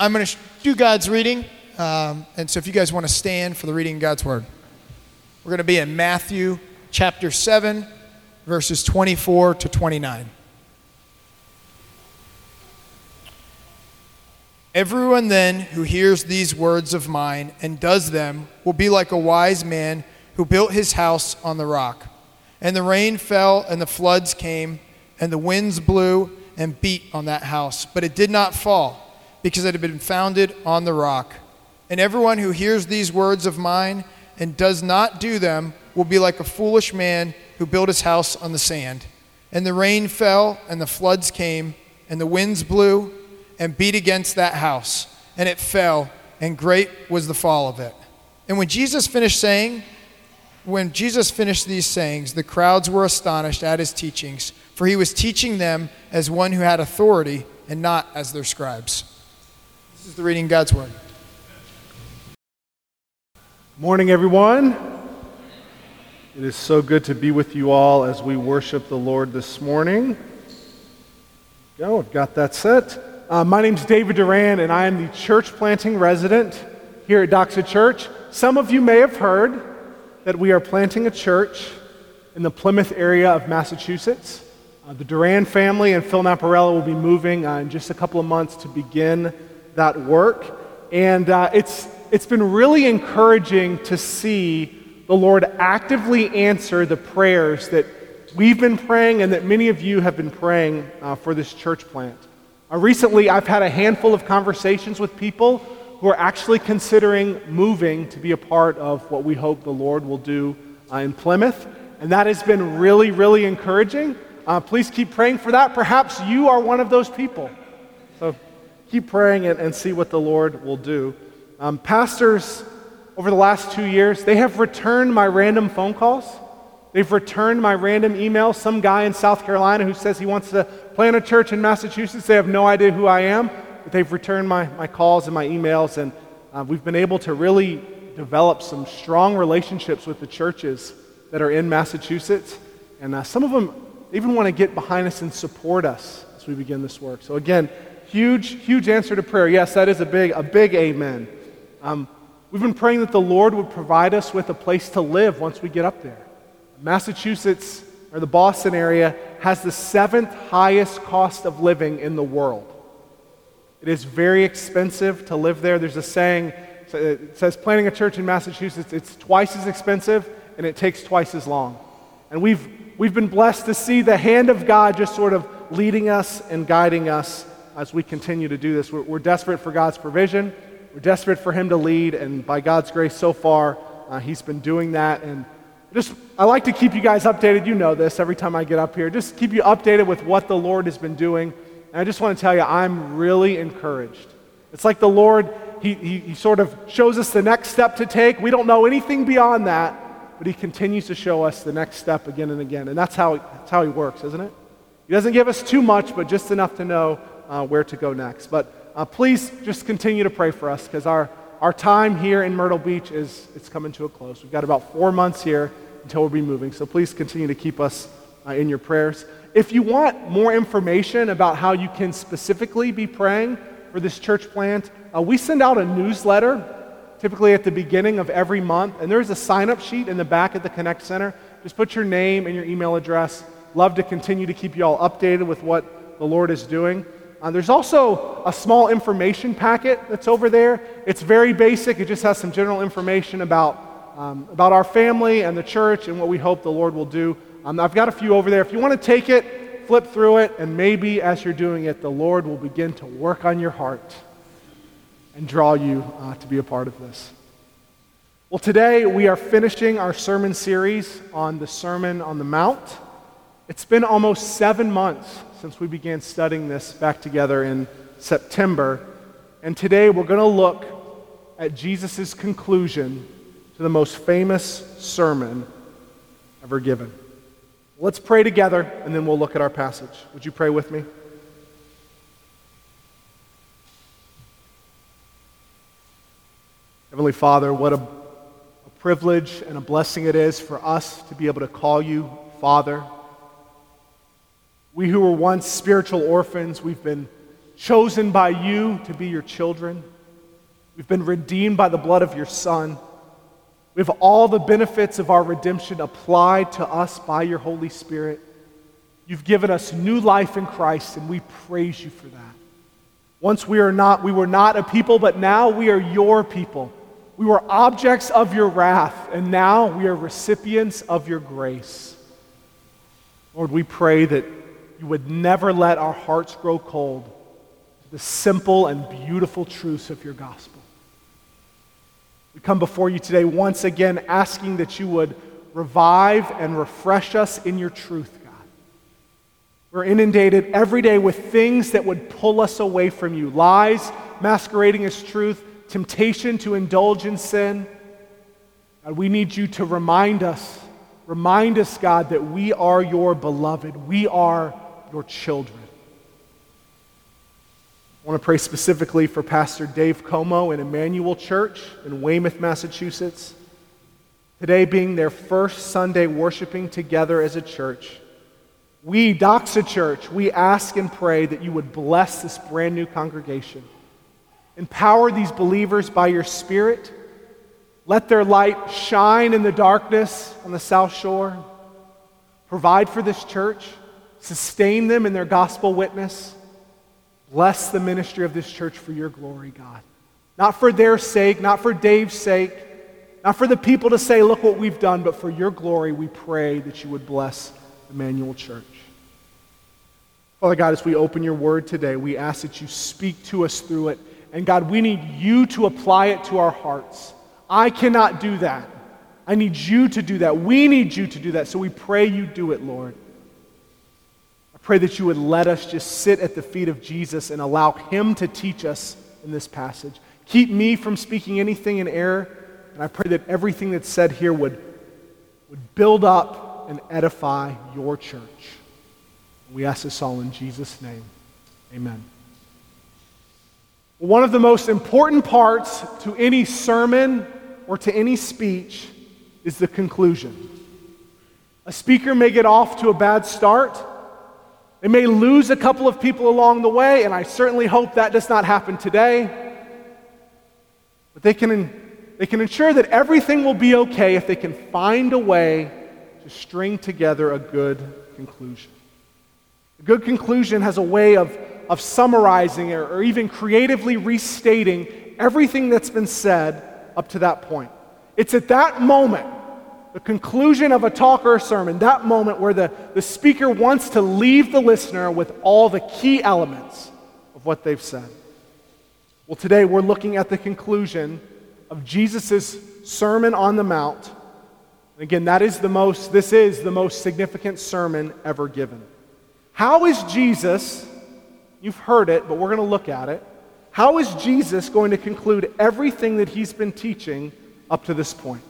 I'm going to do God's reading. Um, and so if you guys want to stand for the reading of God's word, we're going to be in Matthew chapter 7, verses 24 to 29. Everyone then who hears these words of mine and does them will be like a wise man who built his house on the rock. And the rain fell, and the floods came, and the winds blew and beat on that house. But it did not fall, because it had been founded on the rock. And everyone who hears these words of mine and does not do them will be like a foolish man who built his house on the sand. And the rain fell, and the floods came, and the winds blew and beat against that house, and it fell, and great was the fall of it. And when Jesus finished saying, when Jesus finished these sayings, the crowds were astonished at his teachings, for he was teaching them as one who had authority and not as their scribes. This is the reading God's word. Morning, everyone. It is so good to be with you all as we worship the Lord this morning. Go, I've got that set. Uh, my name's David Duran, and I am the church planting resident here at Doxa Church. Some of you may have heard that we are planting a church in the Plymouth area of Massachusetts. Uh, the Duran family and Phil Naparella will be moving uh, in just a couple of months to begin that work. And uh, it's, it's been really encouraging to see the Lord actively answer the prayers that we've been praying and that many of you have been praying uh, for this church plant. Uh, recently, I've had a handful of conversations with people who are actually considering moving to be a part of what we hope the Lord will do uh, in Plymouth. And that has been really, really encouraging. Uh, please keep praying for that. Perhaps you are one of those people. Keep praying and, and see what the Lord will do. Um, pastors, over the last two years, they have returned my random phone calls. They've returned my random emails. Some guy in South Carolina who says he wants to plant a church in Massachusetts, they have no idea who I am but they've returned my, my calls and my emails, and uh, we've been able to really develop some strong relationships with the churches that are in Massachusetts. And uh, some of them even want to get behind us and support us as we begin this work. So, again, huge, huge answer to prayer. Yes, that is a big, a big amen. Um, we've been praying that the Lord would provide us with a place to live once we get up there. Massachusetts, or the Boston area, has the seventh highest cost of living in the world. It is very expensive to live there. There's a saying, it says planting a church in Massachusetts, it's twice as expensive and it takes twice as long. And we've, we've been blessed to see the hand of God just sort of leading us and guiding us as we continue to do this. We're, we're desperate for God's provision, we're desperate for Him to lead, and by God's grace so far, uh, He's been doing that. And just, I like to keep you guys updated. You know this every time I get up here. Just keep you updated with what the Lord has been doing. And I just want to tell you, I'm really encouraged. It's like the Lord, he, he, he, sort of shows us the next step to take. We don't know anything beyond that, but He continues to show us the next step again and again. And that's how, that's how He works, isn't it? He doesn't give us too much, but just enough to know uh, where to go next. But uh, please just continue to pray for us because our, our time here in Myrtle Beach is it's coming to a close. We've got about four months here until we'll be moving. So please continue to keep us uh, in your prayers. If you want more information about how you can specifically be praying for this church plant, uh, we send out a newsletter typically at the beginning of every month, and there's a sign up sheet in the back at the Connect Center. Just put your name and your email address. Love to continue to keep you all updated with what the Lord is doing. Uh, there's also a small information packet that's over there. It's very basic, it just has some general information about, um, about our family and the church and what we hope the Lord will do. Um, I've got a few over there. If you want to take it, flip through it, and maybe as you're doing it, the Lord will begin to work on your heart and draw you uh, to be a part of this. Well, today we are finishing our sermon series on the Sermon on the Mount. It's been almost seven months since we began studying this back together in September. And today we're going to look at Jesus' conclusion to the most famous sermon ever given. Let's pray together, and then we'll look at our passage. Would you pray with me? Heavenly Father, what a, a, privilege and a blessing it is for us to be able to call you Father. We who were once spiritual orphans, we've been chosen by you to be your children. We've been redeemed by the blood of your Son. We have all the benefits of our redemption applied to us by your Holy Spirit. You've given us new life in Christ, and we praise you for that. Once we are not, we were not a people, but now we are your people. We were objects of your wrath, and now we are recipients of your grace. Lord, we pray that you would never let our hearts grow cold to the simple and beautiful truths of your gospel. We come before you today once again asking that you would revive and refresh us in your truth, God. We're inundated every day with things that would pull us away from you lies masquerading as truth, temptation to indulge in sin. God, we need you to remind us, remind us, God, that we are your beloved. We are your children. I want to pray specifically for Pastor Dave Como in Emmanuel Church in Weymouth, Massachusetts. Today being their first Sunday worshiping together as a church. We, Doxa Church, we ask and pray that you would bless this brand new congregation. Empower these believers by your Spirit. Let their light shine in the darkness on the South Shore. Provide for this church. Sustain them in their gospel witness. Bless the ministry of this church for your glory, God. Not for their sake, not for Dave's sake, not for the people to say, look what we've done, but for your glory, we pray that you would bless Emmanuel Church. Father God, as we open your word today, we ask that you speak to us through it. And God, we need you to apply it to our hearts. I cannot do that. I need you to do that. We need you to do that. So we pray you do it, Lord pray that you would let us just sit at the feet of Jesus and allow him to teach us in this passage. Keep me from speaking anything in error, and I pray that everything that's said here would, would build up and edify your church. We ask this all in Jesus' name. Amen. One of the most important parts to any sermon or to any speech is the conclusion. A speaker may get off to a bad start, they may lose a couple of people along the way, and I certainly hope that does not happen today. But they can, they can ensure that everything will be okay if they can find a way to string together a good conclusion. A good conclusion has a way of, of summarizing or, or even creatively restating everything that's been said up to that point. It's at that moment the conclusion of a talk or a sermon, that moment where the, the speaker wants to leave the listener with all the key elements of what they've said. Well, today we're looking at the conclusion of Jesus' Sermon on the Mount. Again, that is the most, this is the most significant sermon ever given. How is Jesus, you've heard it, but we're going to look at it. How is Jesus going to conclude everything that he's been teaching up to this point?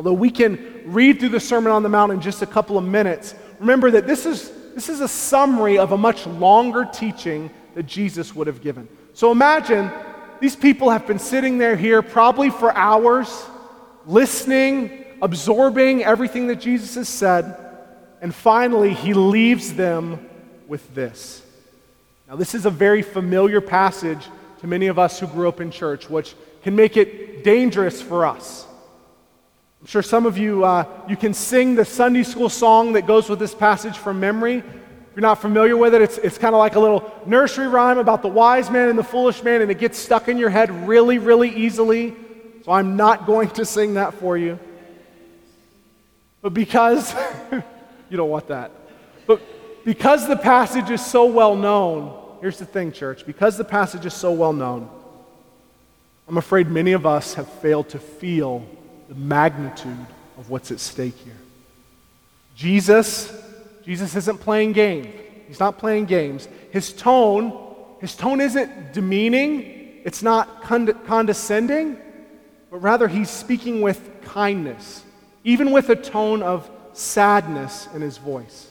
Although we can read through the Sermon on the Mount in just a couple of minutes, remember that this is, this is a summary of a much longer teaching that Jesus would have given. So imagine these people have been sitting there here probably for hours, listening, absorbing everything that Jesus has said, and finally he leaves them with this. Now, this is a very familiar passage to many of us who grew up in church, which can make it dangerous for us. I'm sure some of you, uh, you can sing the Sunday school song that goes with this passage from memory. If you're not familiar with it, it's, it's kind of like a little nursery rhyme about the wise man and the foolish man, and it gets stuck in your head really, really easily. So I'm not going to sing that for you. But because, you don't want that. But because the passage is so well known, here's the thing, church. Because the passage is so well known, I'm afraid many of us have failed to feel the magnitude of what's at stake here. Jesus, Jesus isn't playing games. He's not playing games. His tone, his tone isn't demeaning, it's not cond- condescending, but rather he's speaking with kindness, even with a tone of sadness in his voice.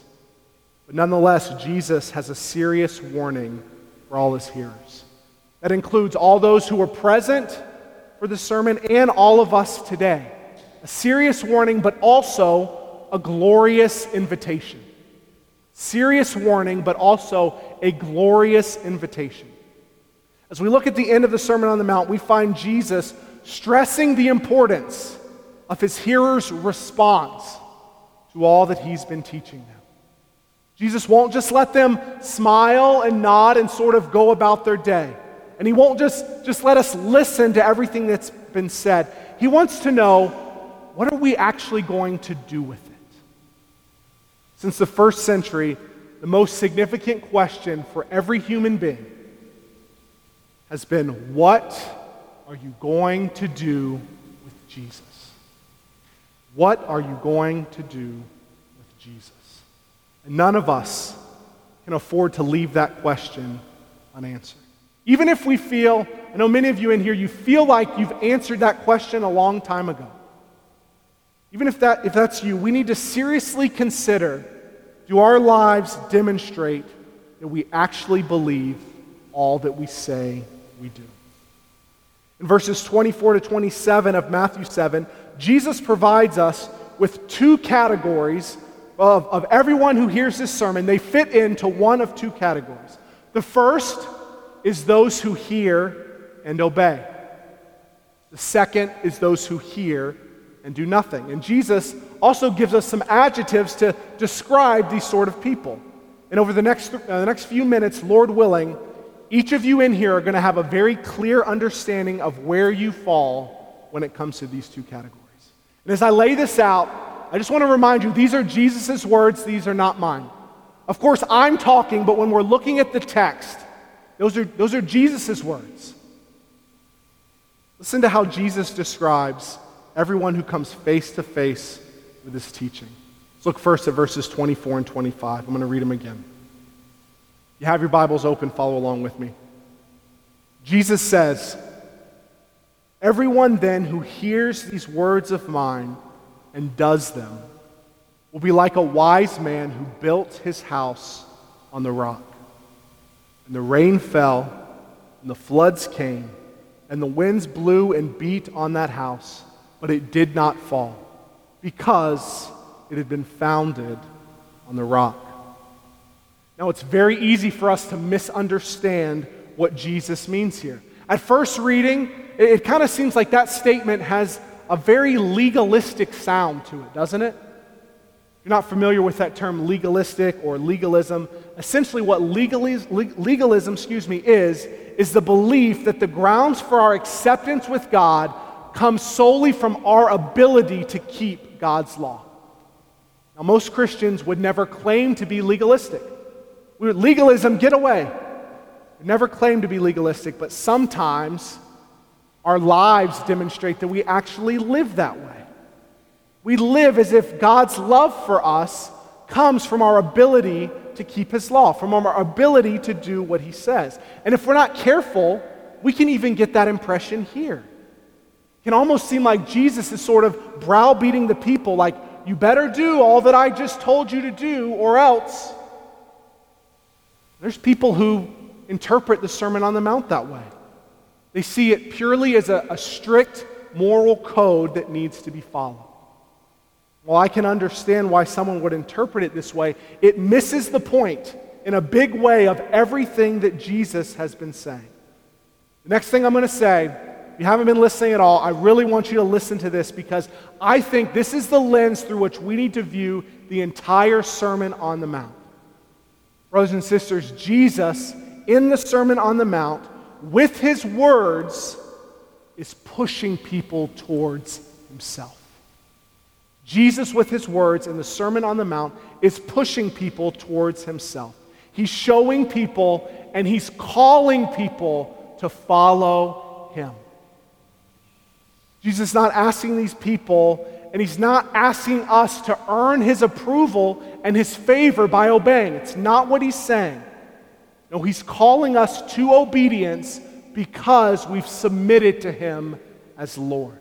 But nonetheless, Jesus has a serious warning for all his hearers. That includes all those who were present for the sermon and all of us today. A serious warning, but also a glorious invitation. Serious warning, but also a glorious invitation. As we look at the end of the Sermon on the Mount, we find Jesus stressing the importance of his hearers' response to all that he's been teaching them. Jesus won't just let them smile and nod and sort of go about their day. And he won't just, just let us listen to everything that's been said. He wants to know what are we actually going to do with it? Since the first century, the most significant question for every human being has been what are you going to do with Jesus? What are you going to do with Jesus? And none of us can afford to leave that question unanswered. Even if we feel, I know many of you in here, you feel like you've answered that question a long time ago. Even if, that, if that's you, we need to seriously consider do our lives demonstrate that we actually believe all that we say we do? In verses 24 to 27 of Matthew 7, Jesus provides us with two categories of, of everyone who hears this sermon. They fit into one of two categories. The first is those who hear and obey, the second is those who hear and do nothing. And Jesus also gives us some adjectives to describe these sort of people. And over the next, uh, the next few minutes, Lord willing, each of you in here are going to have a very clear understanding of where you fall when it comes to these two categories. And as I lay this out, I just want to remind you these are Jesus' words, these are not mine. Of course, I'm talking, but when we're looking at the text, those are, those are Jesus' words. Listen to how Jesus describes everyone who comes face to face with this teaching. Let's look first at verses 24 and 25. I'm going to read them again. You have your Bibles open, follow along with me. Jesus says, Everyone then who hears these words of mine and does them will be like a wise man who built his house on the rock. And the rain fell, and the floods came, and the winds blew and beat on that house, but it did not fall, because it had been founded on the rock. Now, it's very easy for us to misunderstand what Jesus means here. At first reading, it, it kind of seems like that statement has a very legalistic sound to it, doesn't it? If you're not familiar with that term legalistic or legalism, essentially what legalism, legalism excuse me, is, is the belief that the grounds for our acceptance with God come solely from our ability to keep God's law. Now, most Christians would never claim to be legalistic. legalism, get away. We never claim to be legalistic, but sometimes our lives demonstrate that we actually live that way. We live as if God's love for us comes from our ability to keep His law, from our ability to do what He says. And if we're not careful, we can even get that impression here. It can almost seem like Jesus is sort of browbeating the people, like, you better do all that I just told you to do, or else. There's people who interpret the Sermon on the Mount that way. They see it purely as a, a strict moral code that needs to be followed. While I can understand why someone would interpret it this way, it misses the point in a big way of everything that Jesus has been saying. The next thing I'm going to say, if you haven't been listening at all, I really want you to listen to this because I think this is the lens through which we need to view the entire Sermon on the Mount. Brothers and sisters, Jesus in the Sermon on the Mount with his words is pushing people towards himself. Jesus, with his words in the Sermon on the Mount, is pushing people towards himself. He's showing people and he's calling people to follow him. Jesus is not asking these people, and he's not asking us to earn his approval and his favor by obeying. It's not what he's saying. No, he's calling us to obedience because we've submitted to him as Lord.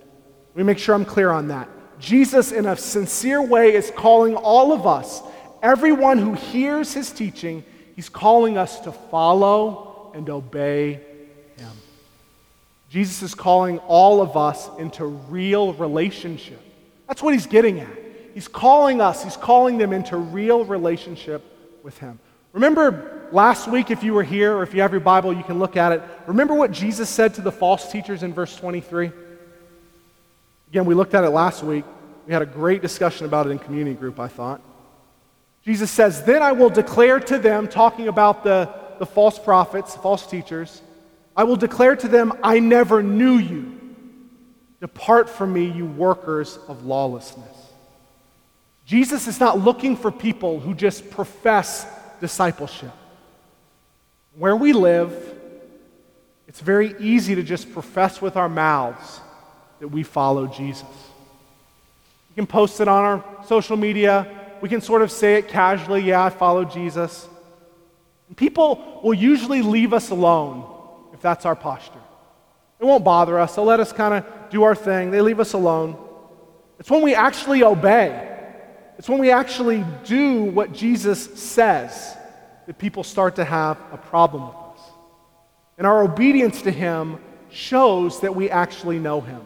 Let me make sure I'm clear on that. Jesus, in a sincere way, is calling all of us, everyone who hears his teaching, he's calling us to follow and obey him. Jesus is calling all of us into real relationship. That's what he's getting at. He's calling us, he's calling them into real relationship with him. Remember last week, if you were here, or if you have your Bible, you can look at it. Remember what Jesus said to the false teachers in verse 23? Again, we looked at it last week. We had a great discussion about it in community group, I thought. Jesus says, Then I will declare to them, talking about the, the false prophets, false teachers, I will declare to them, I never knew you. Depart from me, you workers of lawlessness. Jesus is not looking for people who just profess discipleship. Where we live, it's very easy to just profess with our mouths that we follow Jesus. We can post it on our social media. We can sort of say it casually, yeah, I follow Jesus. And people will usually leave us alone if that's our posture. It won't bother us. They'll let us kind of do our thing. They leave us alone. It's when we actually obey. It's when we actually do what Jesus says that people start to have a problem with us. And our obedience to Him shows that we actually know Him.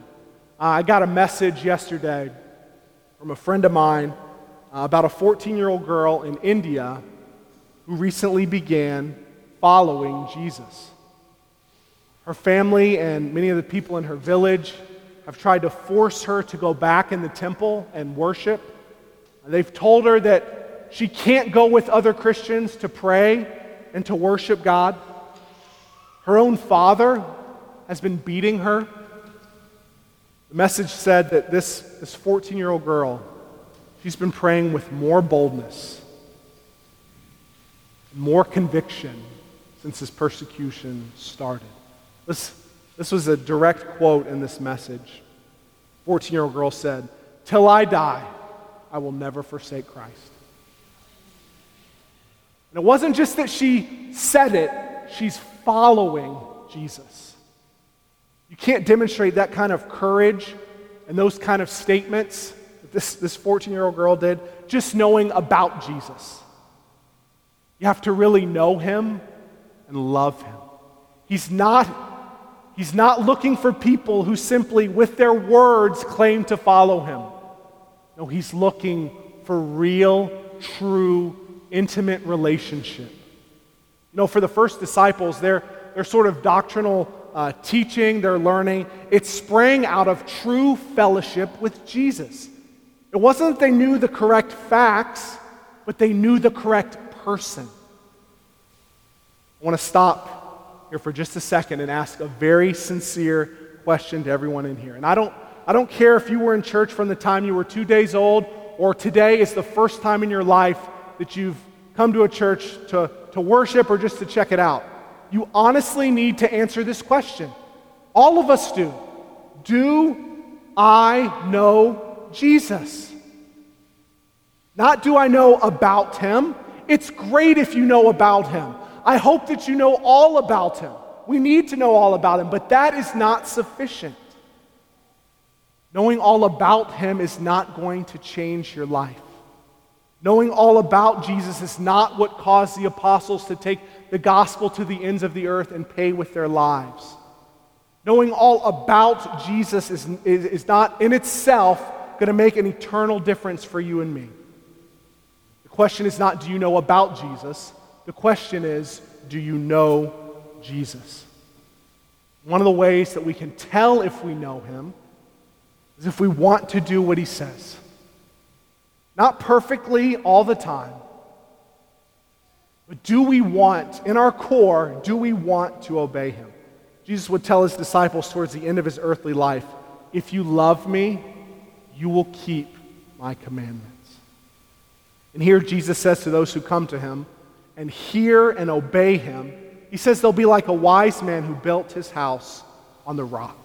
Uh, I got a message yesterday from a friend of mine uh, about a 14 year old girl in India who recently began following Jesus. Her family and many of the people in her village have tried to force her to go back in the temple and worship. They've told her that she can't go with other Christians to pray and to worship God. Her own father has been beating her. The message said that this, this 14 year old girl, she's been praying with more boldness, more conviction since this persecution started. This, this was a direct quote in this message. 14 year old girl said, Till I die, I will never forsake Christ. And it wasn't just that she said it, she's following Jesus. You can't demonstrate that kind of courage and those kind of statements that this, this 14 year old girl did just knowing about Jesus. You have to really know him and love him. He's not, he's not looking for people who simply, with their words, claim to follow him. No, he's looking for real, true, intimate relationship. You know, for the first disciples, their, their sort of doctrinal uh, teaching, their learning, it sprang out of true fellowship with Jesus. It wasn't that they knew the correct facts, but they knew the correct person. I want to stop here for just a second and ask a very sincere question to everyone in here. And I don't I don't care if you were in church from the time you were two days old or today is the first time in your life that you've come to a church to, to worship or just to check it out. You honestly need to answer this question. All of us do. Do I know Jesus? Not do I know about him. It's great if you know about him. I hope that you know all about him. We need to know all about him, but that is not sufficient. Knowing all about him is not going to change your life. Knowing all about Jesus is not what caused the apostles to take the gospel to the ends of the earth and pay with their lives. Knowing all about Jesus is, is, is not in itself going to make an eternal difference for you and me. The question is not, do you know about Jesus? The question is, do you know Jesus? One of the ways that we can tell if we know him is if we want to do what he says. Not perfectly all the time, but do we want, in our core, do we want to obey him? Jesus would tell his disciples towards the end of his earthly life if you love me, you will keep my commandments. And here Jesus says to those who come to him and hear and obey him, he says they'll be like a wise man who built his house on the rock.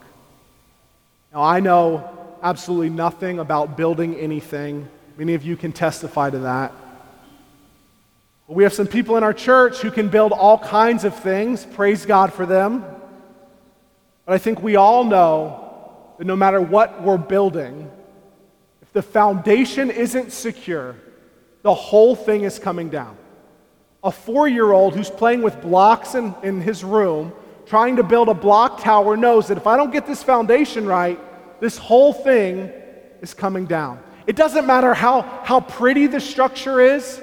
Now, I know absolutely nothing about building anything. Many of you can testify to that. We have some people in our church who can build all kinds of things. Praise God for them. But I think we all know that no matter what we're building, if the foundation isn't secure, the whole thing is coming down. A four year old who's playing with blocks in, in his room, trying to build a block tower, knows that if I don't get this foundation right, this whole thing is coming down. It doesn't matter how, how pretty the structure is,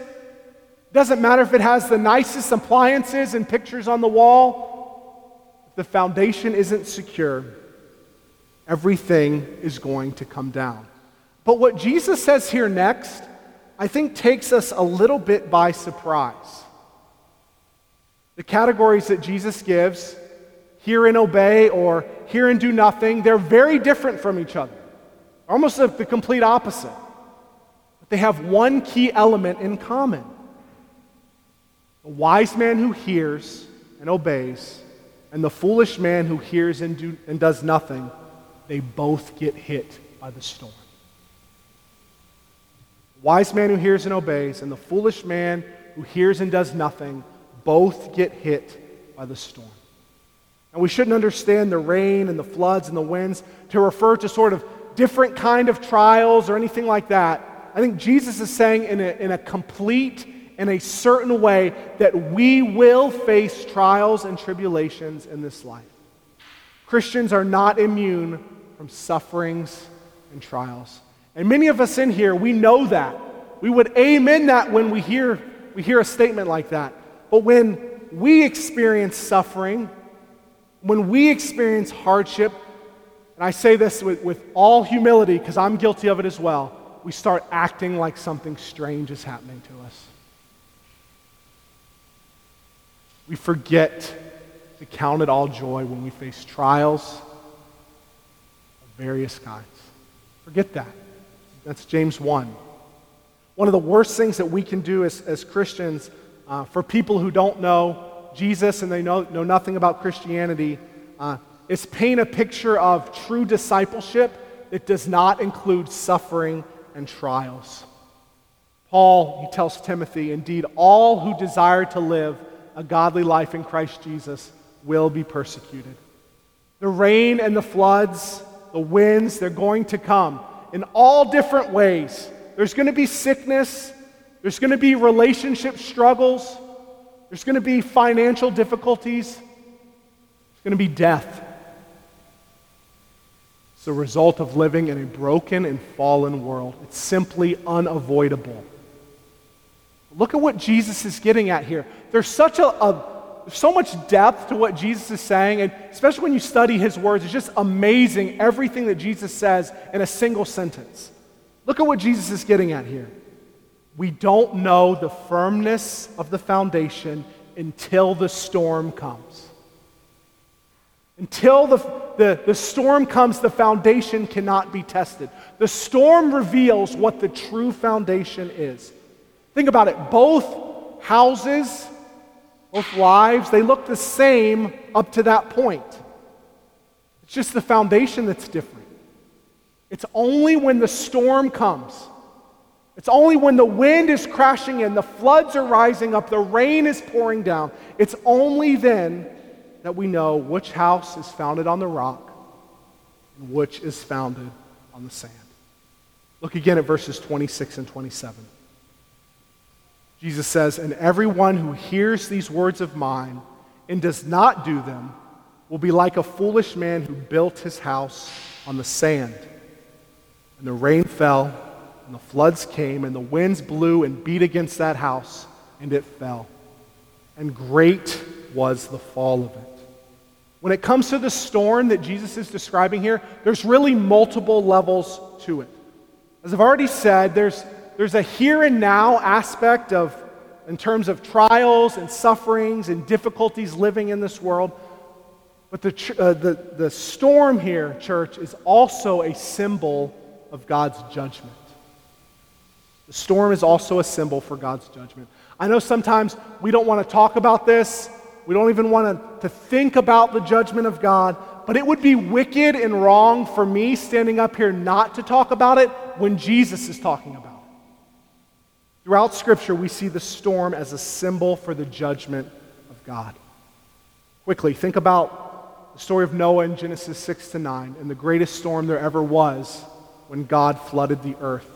doesn't matter if it has the nicest appliances and pictures on the wall, if the foundation isn't secure, everything is going to come down. But what Jesus says here next, I think takes us a little bit by surprise. The categories that Jesus gives, hear and obey or hear and do nothing, they're very different from each other. Almost the complete opposite. But they have one key element in common. The wise man who hears and obeys, and the foolish man who hears and, do, and does nothing, they both get hit by the storm. The wise man who hears and obeys, and the foolish man who hears and does nothing, both get hit by the storm. And we shouldn't understand the rain and the floods and the winds to refer to sort of different kind of trials or anything like that. I think Jesus is saying in a, in a complete in a certain way that we will face trials and tribulations in this life. Christians are not immune from sufferings and trials. And many of us in here, we know that. We would amen that when we hear, we hear a statement like that. But when we experience suffering, when we experience hardship, and I say this with, with all humility because I'm guilty of it as well, we start acting like something strange is happening to us. We forget to count it all joy when we face trials of various kinds. Forget that. That's James 1. One of the worst things that we can do as, as Christians uh, for people who don't know Jesus and they know, know nothing about Christianity uh, is paint a picture of true discipleship that does not include suffering and trials. Paul, he tells Timothy, indeed, all who desire to live a godly life in Christ Jesus will be persecuted. The rain and the floods, the winds, they're going to come in all different ways. There's going to be sickness, there's going to be relationship struggles, there's going to be financial difficulties, there's going to be death. It's the result of living in a broken and fallen world. It's simply unavoidable. Look at what Jesus is getting at here. There's such a, a so much depth to what Jesus is saying, and especially when you study his words, it's just amazing everything that Jesus says in a single sentence. Look at what Jesus is getting at here. We don't know the firmness of the foundation until the storm comes. Until the, the, the storm comes, the foundation cannot be tested. The storm reveals what the true foundation is. Think about it. Both houses, both lives, they look the same up to that point. It's just the foundation that's different. It's only when the storm comes, it's only when the wind is crashing in, the floods are rising up, the rain is pouring down, it's only then that we know which house is founded on the rock and which is founded on the sand. Look again at verses 26 and 27. Jesus says, And everyone who hears these words of mine and does not do them will be like a foolish man who built his house on the sand. And the rain fell, and the floods came, and the winds blew and beat against that house, and it fell. And great was the fall of it. When it comes to the storm that Jesus is describing here, there's really multiple levels to it. As I've already said, there's there's a here and now aspect of, in terms of trials and sufferings and difficulties living in this world. But the, uh, the, the storm here, church, is also a symbol of God's judgment. The storm is also a symbol for God's judgment. I know sometimes we don't want to talk about this. We don't even want to, to think about the judgment of God. But it would be wicked and wrong for me standing up here not to talk about it when Jesus is talking about it. Throughout Scripture, we see the storm as a symbol for the judgment of God. Quickly, think about the story of Noah in Genesis 6 to 9 and the greatest storm there ever was when God flooded the earth.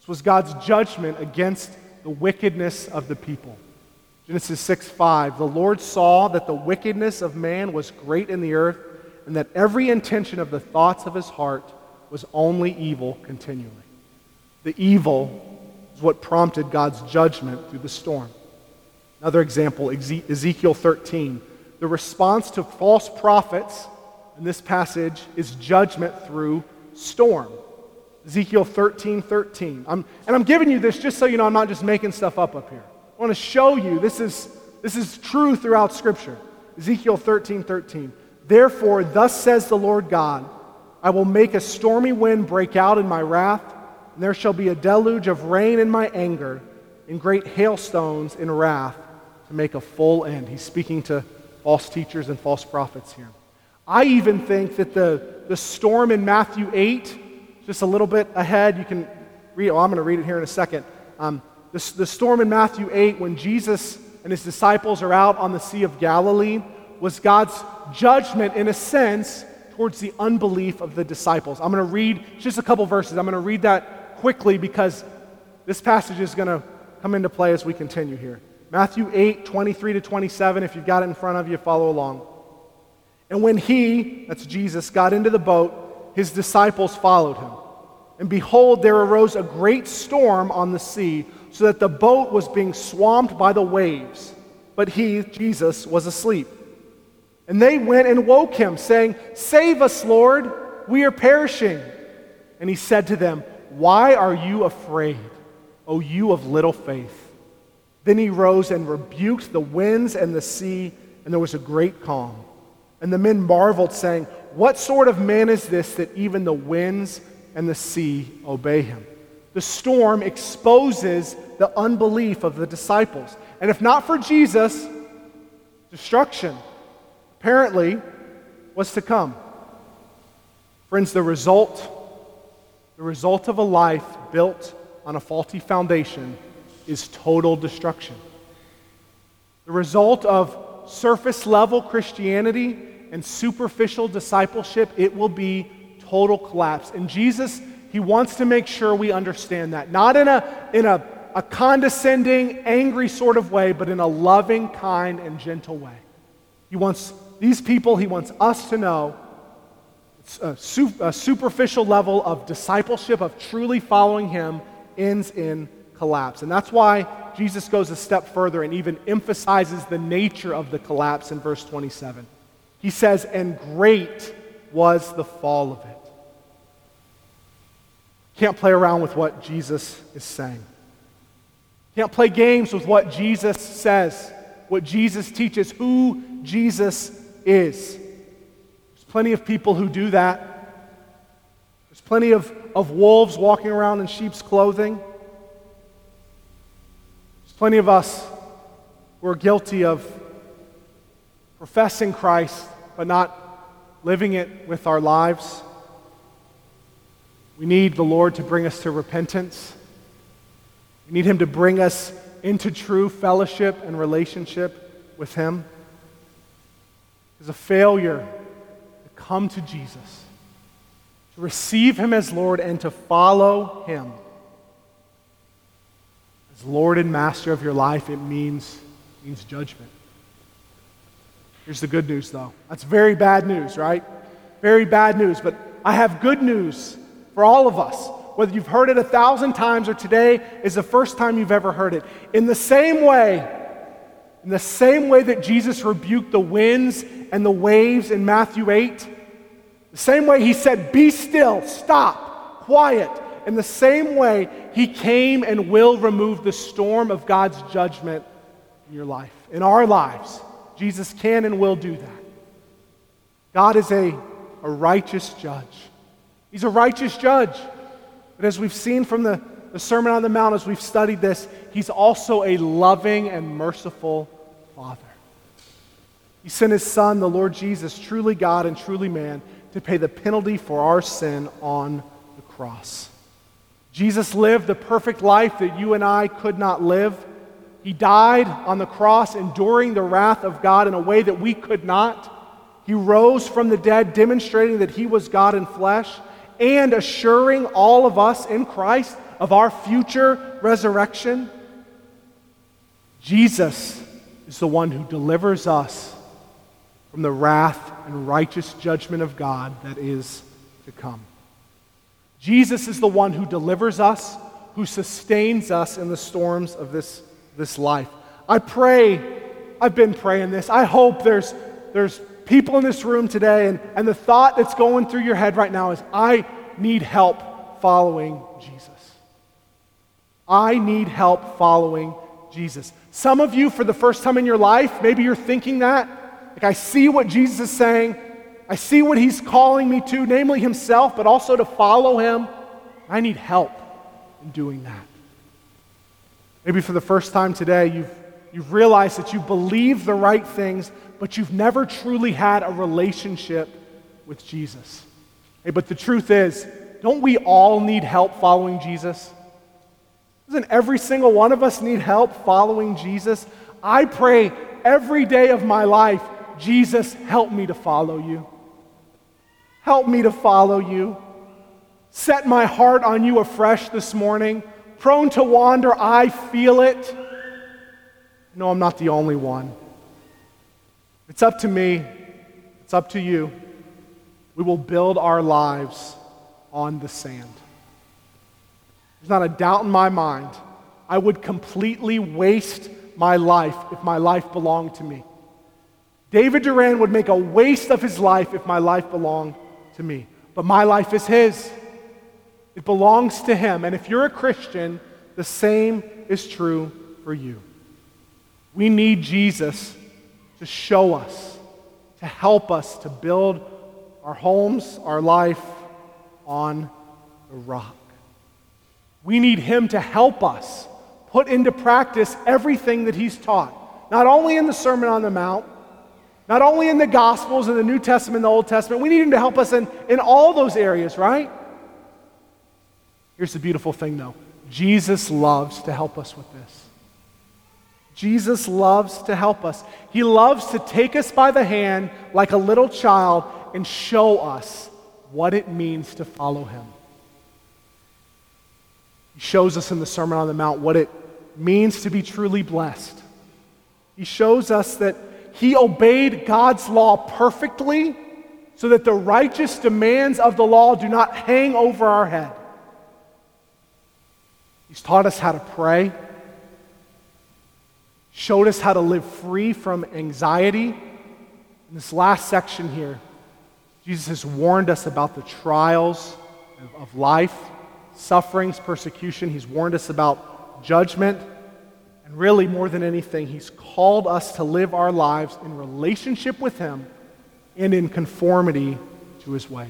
This was God's judgment against the wickedness of the people. Genesis 6 5 The Lord saw that the wickedness of man was great in the earth, and that every intention of the thoughts of his heart was only evil continually. The evil is what prompted God's judgment through the storm. Another example, Ezekiel 13. The response to false prophets in this passage is judgment through storm. Ezekiel 13, 13. I'm, and I'm giving you this just so you know I'm not just making stuff up up here. I want to show you this is, this is true throughout Scripture. Ezekiel 13, 13. Therefore, thus says the Lord God, I will make a stormy wind break out in my wrath, and there shall be a deluge of rain in my anger, and great hailstones in wrath to make a full end. He's speaking to false teachers and false prophets here. I even think that the, the storm in Matthew 8, just a little bit ahead, you can read, oh, I'm going to read it here in a second. Um, the, the storm in Matthew 8, when Jesus and his disciples are out on the Sea of Galilee, was God's judgment, in a sense, towards the unbelief of the disciples. I'm going to read just a couple verses. I'm going to read that quickly because this passage is going to come into play as we continue here. Matthew 8, 23 to 27. If you've got it in front of you, follow along. And when he, that's Jesus, got into the boat, his disciples followed him. And behold, there arose a great storm on the sea, so that the boat was being swamped by the waves. But he, Jesus, was asleep. And they went and woke him, saying, Save us, Lord, we are perishing. And he said to them, Why are you afraid, O you of little faith? Then he rose and rebuked the winds and the sea, and there was a great calm. And the men marveled, saying, What sort of man is this that even the winds and the sea obey him? The storm exposes the unbelief of the disciples. And if not for Jesus, destruction apparently was to come. Friends, the result, the result of a life built on a faulty foundation is total destruction. The result of surface level Christianity and superficial discipleship, it will be total collapse. And Jesus, he wants to make sure we understand that. Not in a, in a, a condescending, angry sort of way, but in a loving, kind, and gentle way. He wants these people, he wants us to know a, uh, su- a superficial level of discipleship, of truly following him, ends in collapse. And that's why Jesus goes a step further and even emphasizes the nature of the collapse in verse 27. He says, And great was the fall of it. Can't play around with what Jesus is saying. Can't play games with what Jesus says, what Jesus teaches, who Jesus is. Plenty of people who do that. There's plenty of, of wolves walking around in sheep's clothing. There's plenty of us who are guilty of professing Christ but not living it with our lives. We need the Lord to bring us to repentance. We need Him to bring us into true fellowship and relationship with Him. It's a failure come to Jesus, to receive Him as Lord, and to follow Him as Lord and Master of your life, it means, means judgment. Here's the good news, though. That's very bad news, right? Very bad news. But I have good news for all of us. Whether you've heard it a thousand times or today is the first time you've ever heard it. In the same way, in the same way that Jesus rebuked the winds and the waves in Matthew 8, the same way he said, Be still, stop, quiet in the same way, He came and will remove the storm of God's judgment in your life, in our lives. Jesus can and will do that. God is a, a righteous judge. He's a righteous judge. But as we've seen from the, the Sermon on the Mount, as we've studied this, He's also a loving and merciful Father. He sent His Son, the Lord Jesus, truly God and truly man, to pay the penalty for our sin on the cross. Jesus lived the perfect life that you and I could not live. He died on the cross, enduring the wrath of God in a way that we could not. He rose from the dead, demonstrating that he was God in flesh and assuring all of us in Christ of our future resurrection. Jesus is the one who delivers us from the wrath and righteous judgment of God that is to come. Jesus is the one who delivers us, who sustains us in the storms of this, this life. I pray, I've been praying this. I hope there's, there's people in this room today, and, and the thought that's going through your head right now is, I need help following Jesus. I need help following Jesus. Some of you, for the first time in your life, maybe you're thinking that. Like, I see what Jesus is saying. I see what he's calling me to, namely himself, but also to follow him. I need help in doing that. Maybe for the first time today, you've, you've realized that you believe the right things, but you've never truly had a relationship with Jesus. Hey, but the truth is, don't we all need help following Jesus? Doesn't every single one of us need help following Jesus? I pray every day of my life, Jesus, help me to follow you. Help me to follow you. Set my heart on you afresh this morning. Prone to wander, I feel it. No, I'm not the only one. It's up to me. It's up to you. We will build our lives on the sand. There's not a doubt in my mind. I would completely waste my life if my life belonged to me. David Duran would make a waste of his life if my life belonged to me. But my life is his. It belongs to him. And if you're a Christian, the same is true for you. We need Jesus to show us, to help us to build our homes, our life on the rock. We need Him to help us put into practice everything that He's taught, not only in the Sermon on the Mount, not only in the Gospels, in the New Testament, and the Old Testament. We need Him to help us in, in all those areas, right? Here's the beautiful thing, though Jesus loves to help us with this. Jesus loves to help us. He loves to take us by the hand like a little child and show us what it means to follow Him. He shows us in the Sermon on the Mount what it means to be truly blessed. He shows us that he obeyed God's law perfectly so that the righteous demands of the law do not hang over our head. He's taught us how to pray, showed us how to live free from anxiety. In this last section here, Jesus has warned us about the trials of life sufferings, persecution. He's warned us about judgment. And really, more than anything, He's called us to live our lives in relationship with Him and in conformity to His ways.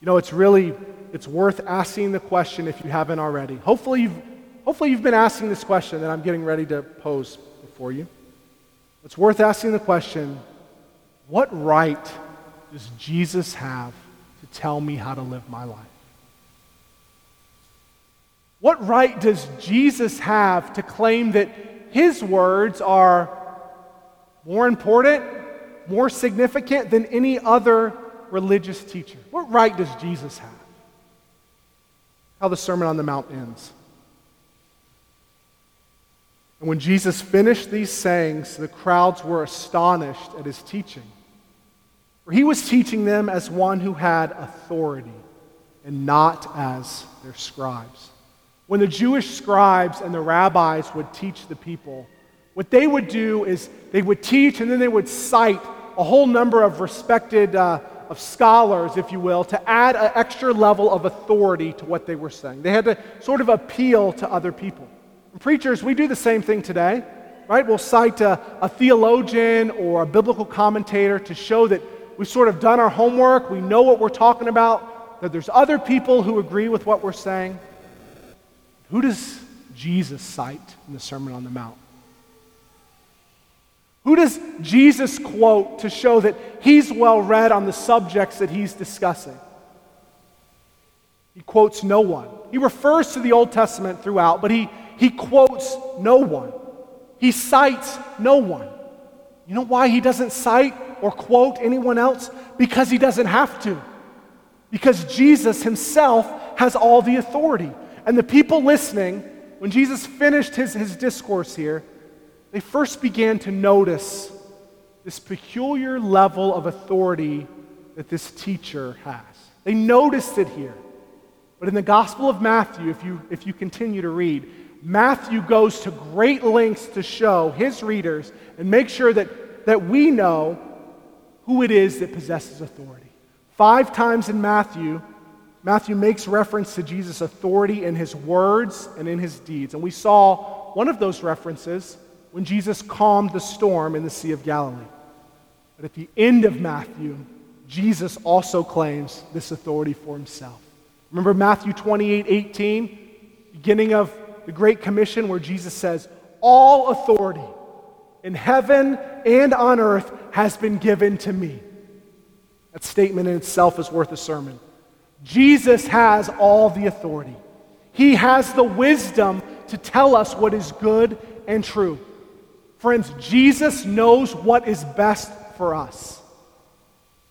You know, it's really, it's worth asking the question if you haven't already. Hopefully you've, hopefully you've been asking this question that I'm getting ready to pose before you. It's worth asking the question, what right does Jesus have to tell me how to live my life? What right does Jesus have to claim that his words are more important, more significant than any other religious teacher? What right does Jesus have? How the Sermon on the Mount ends. And when Jesus finished these sayings, the crowds were astonished at his teaching. For he was teaching them as one who had authority and not as their scribes. When the Jewish scribes and the rabbis would teach the people, what they would do is they would teach and then they would cite a whole number of respected uh, of scholars, if you will, to add an extra level of authority to what they were saying. They had to sort of appeal to other people. And preachers, we do the same thing today, right? We'll cite a, a theologian or a biblical commentator to show that we've sort of done our homework, we know what we're talking about, that there's other people who agree with what we're saying. Who does Jesus cite in the Sermon on the Mount? Who does Jesus quote to show that he's well read on the subjects that he's discussing? He quotes no one. He refers to the Old Testament throughout, but he, he quotes no one. He cites no one. You know why he doesn't cite or quote anyone else? Because he doesn't have to. Because Jesus himself has all the authority. And the people listening, when Jesus finished his, his discourse here, they first began to notice this peculiar level of authority that this teacher has. They noticed it here. But in the Gospel of Matthew, if you, if you continue to read, Matthew goes to great lengths to show his readers and make sure that, that we know who it is that possesses authority. Five times in Matthew, Matthew makes reference to Jesus' authority in his words and in his deeds. And we saw one of those references when Jesus calmed the storm in the Sea of Galilee. But at the end of Matthew, Jesus also claims this authority for himself. Remember Matthew 28 18, beginning of the Great Commission, where Jesus says, All authority in heaven and on earth has been given to me. That statement in itself is worth a sermon. Jesus has all the authority. He has the wisdom to tell us what is good and true. Friends, Jesus knows what is best for us.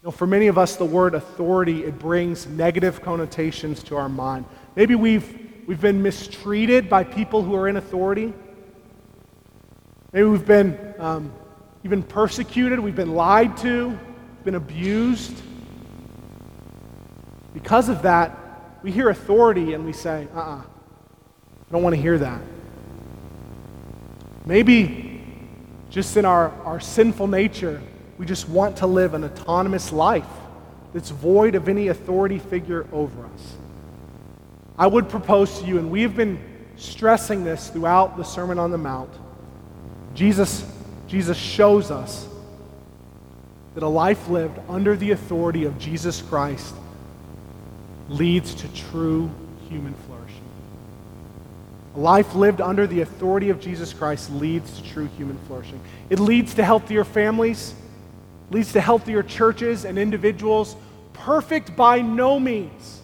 You know, for many of us, the word authority, it brings negative connotations to our mind. Maybe we've, we've been mistreated by people who are in authority. Maybe we've been um, even persecuted, we've been lied to, been abused. Because of that, we hear authority and we say, uh uh-uh, uh I don't want to hear that. Maybe just in our, our sinful nature, we just want to live an autonomous life that's void of any authority figure over us. I would propose to you, and we have been stressing this throughout the Sermon on the Mount. Jesus, Jesus shows us that a life lived under the authority of Jesus Christ leads to true human flourishing. A life lived under the authority of Jesus Christ leads to true human flourishing. It leads to healthier families, leads to healthier churches and individuals. Perfect by no means,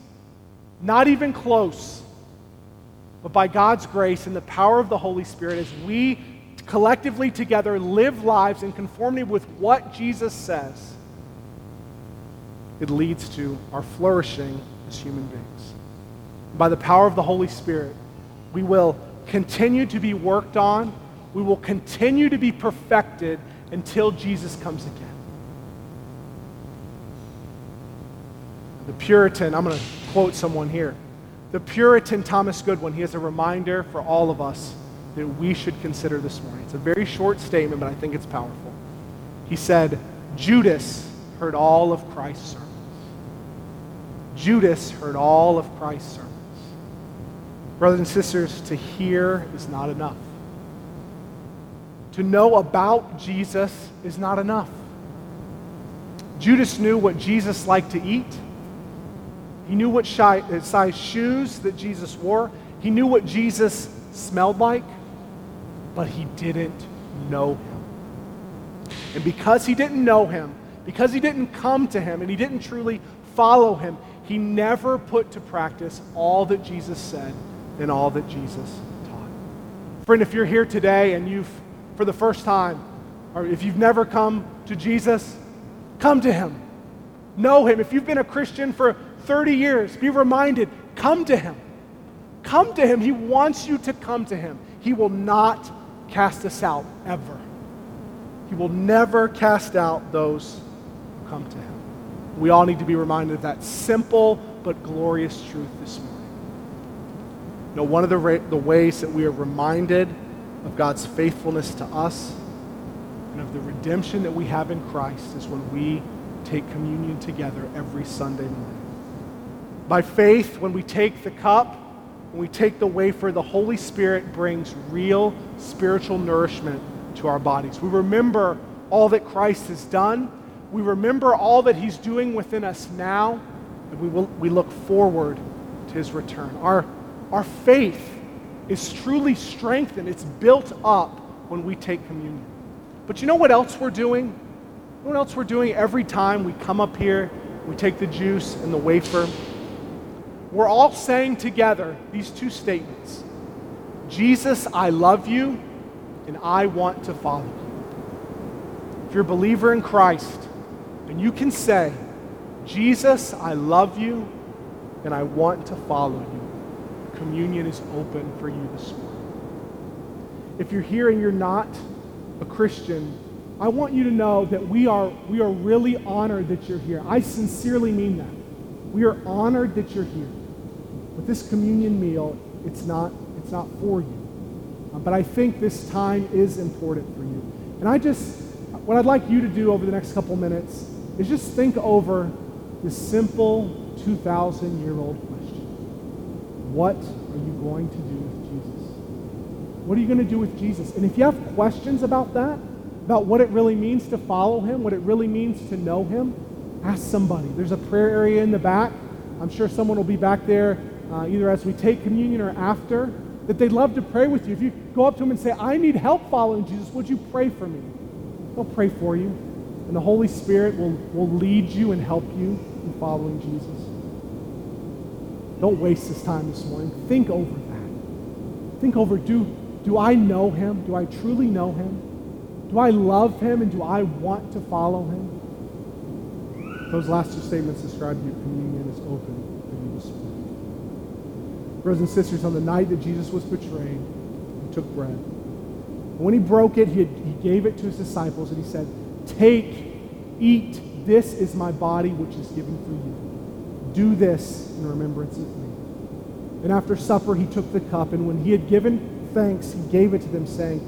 not even close. But by God's grace and the power of the Holy Spirit, as we collectively together live lives in conformity with what Jesus says, it leads to our flourishing as human beings. By the power of the Holy Spirit, we will continue to be worked on, we will continue to be perfected until Jesus comes again. The Puritan, I'm going to quote someone here. The Puritan Thomas Goodwin, he has a reminder for all of us that we should consider this morning. It's a very short statement, but I think it's powerful. He said, Judas heard all of Christ's sermons. Judas heard all of Christ's sermons. Brothers and sisters, to hear is not enough. To know about Jesus is not enough. Judas knew what Jesus liked to eat. He knew what uh, size shoes that Jesus wore. He knew what Jesus smelled like but he didn't know him. And because he didn't know him, because he didn't come to him, and he didn't truly follow him, he never put to practice all that Jesus said and all that Jesus taught. Friend, if you're here today and you've, for the first time, or if you've never come to Jesus, come to him. Know him. If you've been a Christian for 30 years, be reminded come to him. Come to him. He wants you to come to him. He will not cast us out ever. He will never cast out those who come to him. We all need to be reminded of that simple but glorious truth this morning. You know, one of the, ra- the ways that we are reminded of God's faithfulness to us and of the redemption that we have in Christ is when we take communion together every Sunday morning. By faith, when we take the cup, when we take the wafer, the Holy Spirit brings real spiritual nourishment to our bodies. We remember all that Christ has done. We remember all that he's doing within us now, and we, will, we look forward to his return. Our, our faith is truly strengthened, it's built up when we take communion. But you know what else we're doing? You know what else we're doing every time we come up here, we take the juice and the wafer? we're all saying together these two statements Jesus, I love you, and I want to follow you. If you're a believer in Christ, and you can say, Jesus, I love you, and I want to follow you, communion is open for you this morning. If you're here and you're not a Christian, I want you to know that we are, we are really honored that you're here. I sincerely mean that. We are honored that you're here. But this communion meal, it's not, it's not for you. Uh, but I think this time is important for you. And I just, what I'd like you to do over the next couple minutes is just think over this simple 2,000 year old question What are you going to do with Jesus? What are you going to do with Jesus? And if you have questions about that, about what it really means to follow him, what it really means to know him, ask somebody. There's a prayer area in the back. I'm sure someone will be back there uh, either as we take communion or after that they'd love to pray with you. If you go up to them and say, I need help following Jesus, would you pray for me? They'll pray for you. And the Holy Spirit will, will lead you and help you in following Jesus. Don't waste this time this morning. Think over that. Think over do, do I know him? Do I truly know him? Do I love him and do I want to follow him? Those last two statements describe your communion is open for you this morning. Brothers and sisters, on the night that Jesus was betrayed, he took bread. And when he broke it, he, he gave it to his disciples and he said, Take, eat, this is my body which is given for you. Do this in remembrance of me. And after supper, he took the cup, and when he had given thanks, he gave it to them, saying,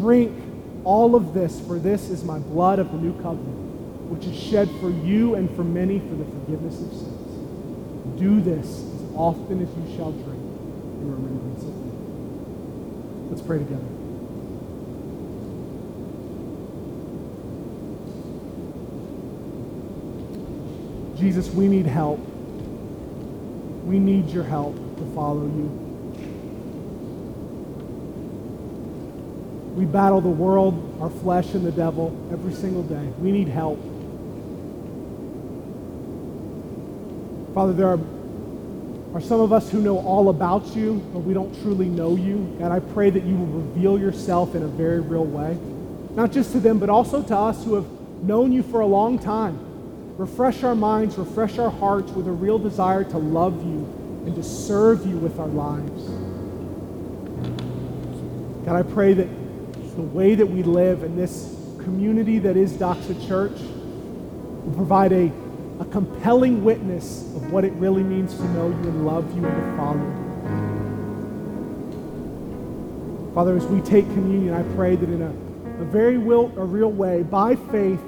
Drink all of this, for this is my blood of the new covenant, which is shed for you and for many for the forgiveness of sins. Do this as often as you shall drink in remembrance of me. Let's pray together. Jesus, we need help. We need your help to follow you. We battle the world, our flesh, and the devil every single day. We need help. Father, there are, are some of us who know all about you, but we don't truly know you. God, I pray that you will reveal yourself in a very real way, not just to them, but also to us who have known you for a long time. Refresh our minds, refresh our hearts with a real desire to love you and to serve you with our lives. God, I pray that the way that we live in this community that is Doxa Church will provide a, a compelling witness of what it really means to know you and love you and to follow you. Father, as we take communion, I pray that in a, a very real, a real way, by faith,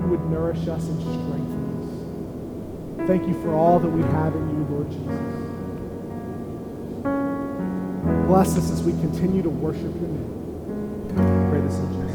you would nourish us and strengthen. Thank you for all that we have in you, Lord Jesus. Bless us as we continue to worship your name. I pray this in Jesus'